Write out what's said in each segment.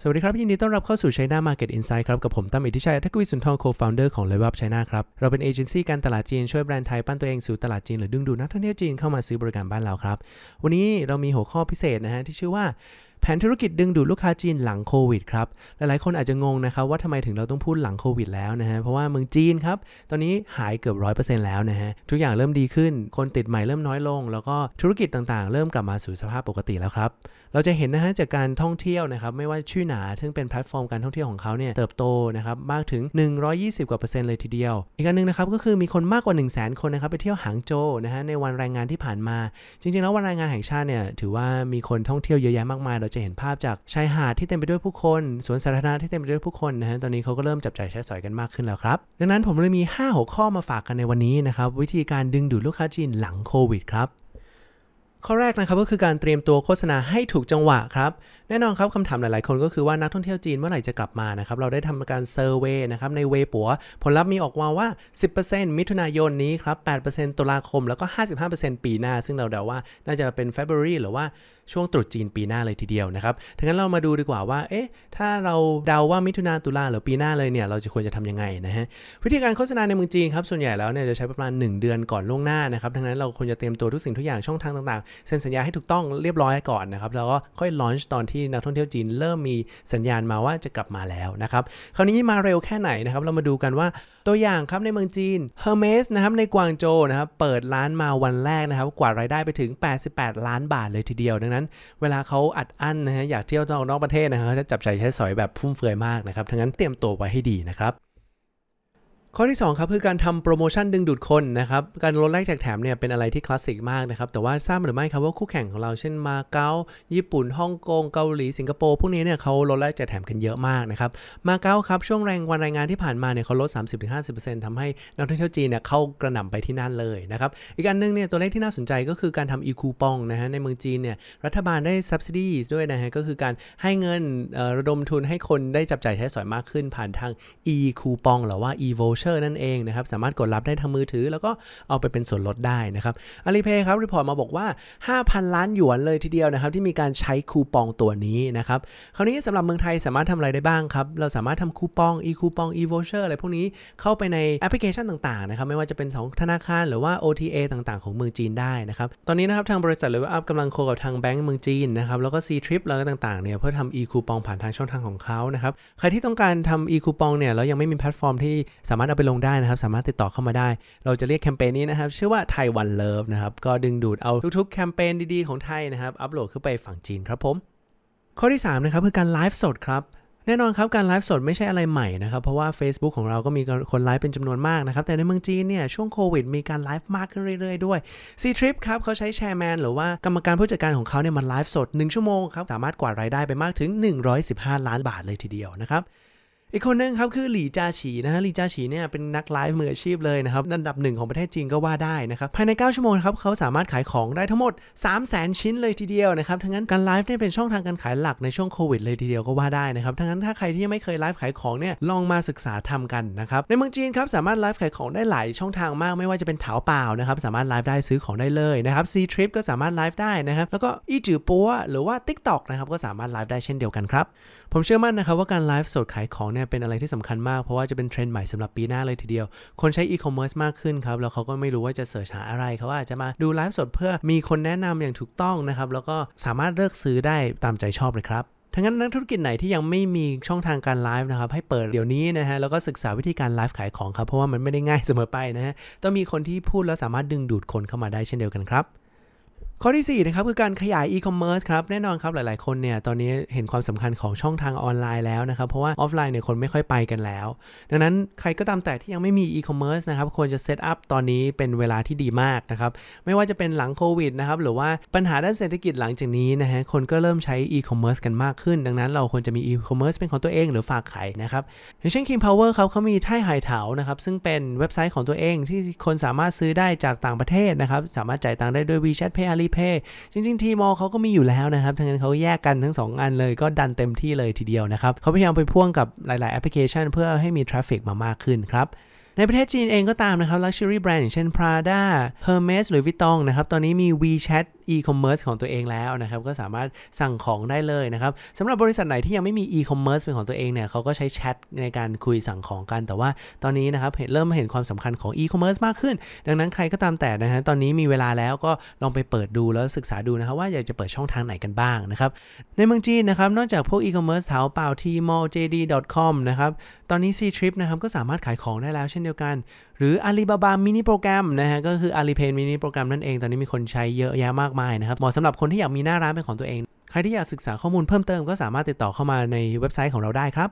สวัสดีครับ ยินดีต้อนรับเข้าสู่ China Market Insight ครับ กับผมตั้มอิทธิชัยทักวิสุนทร co-founder ของ Level Up China ครับ เราเป็นเอเจนซี่การตลาดจีน ช่วยแบรนด์ไทย ปั้นตัวเองสู่ตลาดจีน หรือดึงดูดนักท่องเที่ยวจีนเข้ามาซื้อบริการบ้านเราครับ วันนี้เรามีหัวข้อพิเศษนะฮะ ที่ชื่อว่า แผนธุรกิจดึงดูดลูกค้าจีนหลังโควิดครับ หลายๆคนอาจจะงงนะครับว่าทำไมถึงเราต้องพูดหลังโควิดแล้วนะฮะ เพราะว่าเมืองจีนครับ ตอนนี้หายเกือบร้อยเปอร์เซ็นต์แล้วนะฮะ ทุกอย่างเริ่มดีขึ้น คนติดใหม่เริ่มน้อยลง แล้วก็ธุรกิจต่างๆ เริ่มกลับมาสู่สภาพปกติแล้วครับ เราจะเห็นนะฮะจากการท่องเที่ยวนะครับ ไม่ว่าชื่อหนา ซึ่งเป็นแพลตฟอร์มการท่องเที่ยวของเขาเนี่ยเติบโตนะครับมากถึง 120 กว่าเปอร์เซ็นต์เลยทีเดียว อีกอันหนึงนะครับก็คือมีคนมากกว่า 1 0 0 0 0แคนนะครับไปเที่ยวหางโจนะฮะในวันแรงงานที่ผ่านมา จริงๆแล้ววันแรงงานแห่งชาติเนี่ยถือว่ามีคนท่องเที่ยวเยอะแยะมากมายเราจะเห็นภาพจากชายหาดที่เต็มไปด้วยผู้คนสวนสาธารณะที่เต็มไปด้วยผู้คนนะฮะตอนนี้เขาก็เริ่มจับจ่ายใช้สอยกันมากขึ้นแล้วครับดังนั้นผมเลยมี 5 หัวข้อมาฝากกันในวันนี้นะครับวิธีการดึงดูดลูกค้าจีนหลังโควิดครับ ข้อแรกนะครับก็คือการเตรียมตัวโฆษณาให้ถูกจังหวะครับ แน่นอนครับคำถามหลาย ๆ คนก็คือว่านักท่องเที่ยวจีนเมื่อไหร่จะกลับมานะครับเราได้ทำการเซอร์เวยนะครับในเวปัว ผลลัพธ์มีออกมาว่า 10%มิถุนายนนี้ครับ 8%ตุลาคมแล้วก็ 55%ปีหน้า ซึ่งเราเดาว่าน่าจะเป็น February หรือว่าช่วงตรุษจีนปีหน้าเลยทีเดียวนะครับทั้งนั้นเรามาดูดีกว่าว่า เอ๊ะ ถ้าเราเดาว่ามิถุนาตุลาหรือปีหน้าเลยเนี่ย เราจะควรจะทำยังไงนะฮะ วิธีการโฆษณาในเมืองจีนครับ ส่วนใหญ่แล้วเนี่ยจะใช้ประมาณ 1 เดือนก่อนล่วงหน้านะครับ ทั้งนั้นเราควรจะเตรียมตัวทุกสิ่งทุกอย่างช่องทางต่างๆเซ็นสัญญาให้ถูกต้องเรียบร้อยก่อนนะครับแล้วก็ค่อยลอนช์ตอนที่นักท่องเที่ยวจีนเริ่มมีสัญญาณมาว่าจะกลับมาแล้วนะครับคราวนี้มาเร็วแค่ไหนนะครับเรามาดูกันว่าตัวอย่างครับในเมืองจีน Hermes นะครับในกวางโจวนะครับเปิดร้านมาวันแรกนะครับกว่ารายได้ไปถึง 88 ล้านบาทเลยทีเดียว ดังนั้น เวลาเขาอัดอั้นนะฮะอยากเที่ยวนอกนอกประเทศนะครับเขาจะจับใจใช้สอยแบบฟุ่มเฟือยมากนะครับทั้งนั้นเตรียมตัวไว้ให้ดีนะครับ ข้อที่ 2 ครับ คือการทำโปรโมชั่นดึงดูดคนนะครับ การลดแลกแจกแถมเนี่ยเป็นอะไรที่คลาสสิกมากนะครับ แต่ว่าทราบหรือไม่ครับว่าคู่แข่งของเราเช่นมาเก๊าญี่ปุ่นฮ่องกงเกาหลีสิงคโปร์พวกนี้เนี่ยเขาลดแลกแจกแถมกันเยอะมากนะครับมาเก๊าครับช่วงแรงวันรายงานที่ผ่านมาเนี่ยเขาลด 30-50%ทำให้นักท่องเที่ยวจีนเนี่ยเข้ากระหน่ำไปที่นั่นเลยนะครับอีกอันหนึงเนี่ยตัวเลขที่น่าสนใจก็คือการทำ e คูปองนะฮะในเมืองจีนเนี่ยรัฐบาลได้ subsidy ด้วยนะฮะก็คือการให้เงินระดมทุนให้คนได้จับจ่ายใช้สอยมากขึ้นผ่านทาง e คูปองหรือว่า e voucher นั่นเองนะครับสามารถกดรับได้ทางมือถือ แล้วก็เอาไปเป็นส่วนลดได้นะครับ Alipay ครับ report มาบอกว่า 5,000 ล้านหยวนเลยทีเดียวนะครับที่มีการใช้คูปองตัวนี้นะครับคราวนี้สำหรับเมืองไทยสามารถทำอะไรได้บ้างครับเราสามารถทำคูปอง e-coupon e-voucher อะไรพวกนี้เข้าไปในแอปพลิเคชันต่างๆนะครับไม่ว่าจะเป็นของธนาคารหรือว่า OTA ต่างๆ ของเมืองจีนได้นะครับตอนนี้นะครับทางบริษัท Level Up กำลัง co กับทางแบงก์เมืองจีนนะครับแล้วก็ Ctrip แล้วก็ต่างๆเนี่ยเพื่อทำ e คูปองผ่านทางช่องทางของเขานะครับใครที่ต้องการทำ e คูปองเนี่ยแล้วยังไม่มีแพลตฟอร์มที่สามารถไปลงได้นะครับ สามารถติดต่อเข้ามาได้ เราจะเรียกแคมเปญนี้นะครับ ชื่อว่า Thai One Love นะครับ ก็ดึงดูดเอาทุกๆแคมเปญดีๆของไทยนะครับ อัปโหลดขึ้นไปฝั่งจีนครับผม ข้อที่3นะครับคือการไลฟ์สดครับแน่นอนครับ การไลฟ์สดไม่ใช่อะไรใหม่นะครับ เพราะว่า Facebook ของเราก็มีคนไลฟ์เป็นจำนวนมากนะครับ แต่ในเมืองจีนเนี่ย ช่วงโควิดมีการไลฟ์มากขึ้นเรื่อย ๆ ด้วย Ctrip ครับเขาใช้ chairman หรือว่ากรรมการผู้จัดการของเขาเนี่ยมาไลฟ์สด 1 ชั่วโมงครับ สามารถกวาดรายได้ไปมากถึง 115 ล้านบาทเลยทีเดียวนะครับ อีกคนนึงครับคือหลี่จาฉีนะฮะหลี่จาฉีเนี่ยเป็นนักไลฟ์มืออาชีพเลยนะครับอันดับหนึ่งของประเทศจีนก็ว่าได้นะครับภายใน 9 ชั่วโมงครับเขาสามารถขายของได้ทั้งหมด 3 0 0 0 0 0ชิ้นเลยทีเดียวนะครับทั้งนั้นการไลฟ์เนี่ยเป็นช่องทางการขายหลักในช่วงโควิดเลยทีเดียวก็ว่าได้นะครับทั้งนั้นถ้าใครที่ยังไม่เคยไลฟ์ขายของเนี่ยลองมาศึกษาทำกันนะครับในเมืองจีนครับสามารถไลฟ์ขายของได้หลายช่องทางมากไม่ว่าจะเป็นถาวเปล่านะครับสามารถไลฟ์ได้ซื้อของได้เลยนะครับ C Trip ก็สามารถไลฟ์ได้นะครับแล้วก็อีจือปัวหรือว่า TikTok นะครับก็สามารถไลฟ์ได้เช่นเดียวกันครับผมเชื่อมั่นนะครับว่าการไลฟ์สดขายของเนี่ยเป็นอะไรที่สำคัญมาก เพราะว่าจะเป็นเทรนด์ใหม่สำหรับปีหน้าเลยทีเดียว คนใช้อีคอมเมิร์ซมากขึ้นครับ แล้วเขาก็ไม่รู้ว่าจะ search หาอะไรเขาอาจจะมาดูไลฟ์สดเพื่อมีคนแนะนำอย่างถูกต้องนะครับ แล้วก็สามารถเลือกซื้อได้ตามใจชอบเลยครับทั้งนั้นนักธุรกิจไหนที่ยังไม่มีช่องทางการไลฟ์นะครับให้เปิดเดี๋ยวนี้นะฮะแล้วก็ศึกษาวิธีการไลฟ์ขายของครับเพราะว่ามันไม่ได้ง่ายเสมอไปนะฮะต้องมีคนที่พูดแล้วสามารถดึงดูดคนเข้ามาได้เช่นเดียวกันครับ ข้อที่4นะครับคือการขยายอีคอมเมิร์ซครับแน่นอนครับหลาย ๆ คนเนี่ยตอนนี้เห็นความสำคัญของช่องทางออนไลน์แล้วนะครับเพราะว่าออฟไลน์เนี่ยคนไม่ค่อยไปกันแล้ว ดังนั้นใครก็ตามแต่ที่ยังไม่มีอีคอมเมิร์ซนะครับควรจะ set up ตอนนี้เป็นเวลาที่ดีมากนะครับไม่ว่าจะเป็นหลังโควิดนะครับหรือว่าปัญหาด้านเศรษฐกิจหลังจากนี้นะฮะคนก็เริ่มใช้อีคอมเมิร์ซกันมากขึ้น ดังนั้นเราควรจะมีอีคอมเมิร์ซเป็นของตัวเองหรือฝากขายนะครับอย่างเช่น King Power ครับเขามีไท่ไห่เถานะครับซึ่งเป็นเว็บไซต์ของตัวเองที่คนสามารถซื้อได้จากต่างประเทศนะครับสามารถจ่ายตังค์ได้ด้วย WeChat Pay Alipay จริงๆ Tmall เขาก็มีอยู่แล้วนะครับทั้งนั้นเขาแยกกันทั้ง 2 อันเลยก็ดันเต็มที่เลยทีเดียวนะครับเขาพยายามไปพ่วงกับหลาย ๆ แอปพลิเคชัน เพื่อให้มี traffic มามากขึ้นครับในประเทศจีนเองก็ตามนะครับ Luxury Brand อย่างเช่น Prada Hermes Louis Vuitton นะครับ ตอนนี้มี WeChat e-commerce ของตัวเองแล้วนะครับ ก็สามารถสั่งของได้เลยนะครับสำหรับบริษัทไหนที่ยังไม่มี e-commerce เป็นของตัวเองเนี่ยเขาก็ใช้แชทในการคุยสั่งของกัน แต่ว่าตอนนี้นะครับเริ่มเห็นความสำคัญของ e-commerce มากขึ้น ดังนั้นใครก็ตามแต่นะฮะตอนนี้มีเวลาแล้วก็ลองไปเปิดดูแล้วศึกษาดูนะครับว่าอยากจะเปิดช่องทางไหนกันบ้างนะครับในเมืองจีนนะครับนอกจากพวก e-commerce เถาเป่า Tmall JD.com นะครับตอนนี้ C-Trip นะครับก็สามารถขายของได้แล้วเช่นเดียวกัน หรือ Alibaba Mini Program นะฮะก็คือ Alipay Mini Program นั่นเองตอนนี้มีคนใช้เยอะแยะมากมายนะครับเหมาะสำหรับคนที่อยากมีหน้าร้านเป็นของตัวเอง ใครที่อยากศึกษาข้อมูลเพิ่มเติมก็สามารถติดต่อเข้ามาในเว็บไซต์ของเราได้ครับ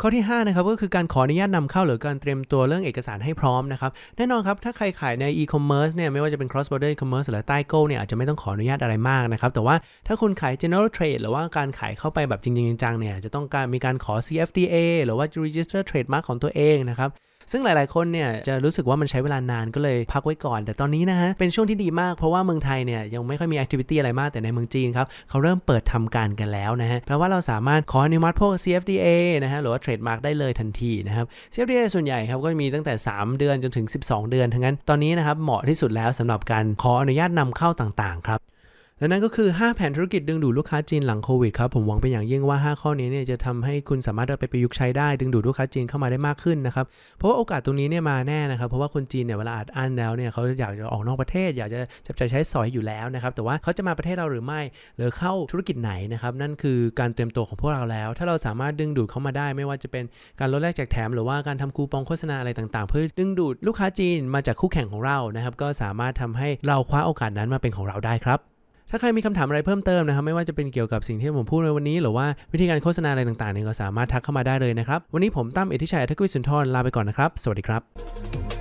ข้อที่5นะครับก็คือการขออนุญาตนำเข้าหรือการเตรียมตัวเรื่องเอกสารให้พร้อมนะครับแน่นอนครับ ถ้าใครขายใน e-commerce เนี่ยไม่ว่าจะเป็น cross border e-commerce หรือใต้โก้เนี่ยอาจจะไม่ต้องขออนุญาตอะไรมากนะครับ แต่ว่าถ้าคุณขาย general trade หรือว่าการขายเข้าไปแบบจริงๆจังๆเนี่ยจะต้องการมีการขอ CFDA หรือว่า register trademark ของตัวเองนะครับ ซึ่งหลาย ๆ คนเนี่ยจะรู้สึกว่ามันใช้เวลานานก็เลยพักไว้ก่อน แต่ตอนนี้นะฮะเป็นช่วงที่ดีมากเพราะว่าเมืองไทยเนี่ยยังไม่ค่อยมีแอคทิวิตี้อะไรมากแต่ในเมืองจีนครับเขาเริ่มเปิดทำการกันแล้วนะฮะแปลว่าเราสามารถขออนุมัติพวก CFDA นะฮะหรือว่าเทรดมาร์กได้เลยทันทีนะครับ CFDA ส่วนใหญ่ครับก็มีตั้งแต่ 3 เดือนจนถึง 12 เดือนทั้งนั้นตอนนี้นะครับเหมาะที่สุดแล้วสำหรับการขออนุญาตนำเข้าต่าง ๆ ครับ และนั่นก็คือ 5 แผนธุรกิจดึงดูดลูกค้าจีนหลังโควิดครับ ผมหวังเป็นอย่างยิ่งว่า 5 ข้อนี้เนี่ยจะทำให้คุณสามารถเอาไปประยุกต์ใช้ได้ ดึงดูดลูกค้าจีนเข้ามาได้มากขึ้นนะครับ เพราะว่าโอกาสตรงนี้เนี่ยมาแน่นะครับ เพราะว่าคนจีนเนี่ยเวลาอัดอั้นแล้วเนี่ยเขาอยากจะออกนอกประเทศ อยากจะจับจ่ายใช้สอยอยู่แล้วนะครับ แต่ว่าเขาจะมาประเทศเราหรือไม่ หรือเข้าธุรกิจไหนนะครับ นั่นคือการเตรียมตัวของพวกเราแล้ว ถ้าเราสามารถดึงดูดเข้ามาได้ ไม่ว่าจะเป็นการลดแลกแจกแถม หรือว่าการทำคูปองโฆษณาอะไรต่าง ๆ เพื่อดึงดูดลูกค้าจีนมาจากคู่แข่งของเรานะครับก็สามารถทำให้เราคว้าโอกาสนั้นมาเป็นของเราได้ครับ ถ้าใครมีคำถามอะไรเพิ่มเติมนะครับไม่ว่าจะเป็นเกี่ยวกับสิ่งที่ผมพูดในวันนี้ หรือว่าวิธีการโฆษณาอะไรต่างๆเนี่ยก็สามารถทักเข้ามาได้เลยนะครับวันนี้ผมตั้มเอธิชัยทักวิสุนทรลาไปก่อนนะครับ สวัสดีครับ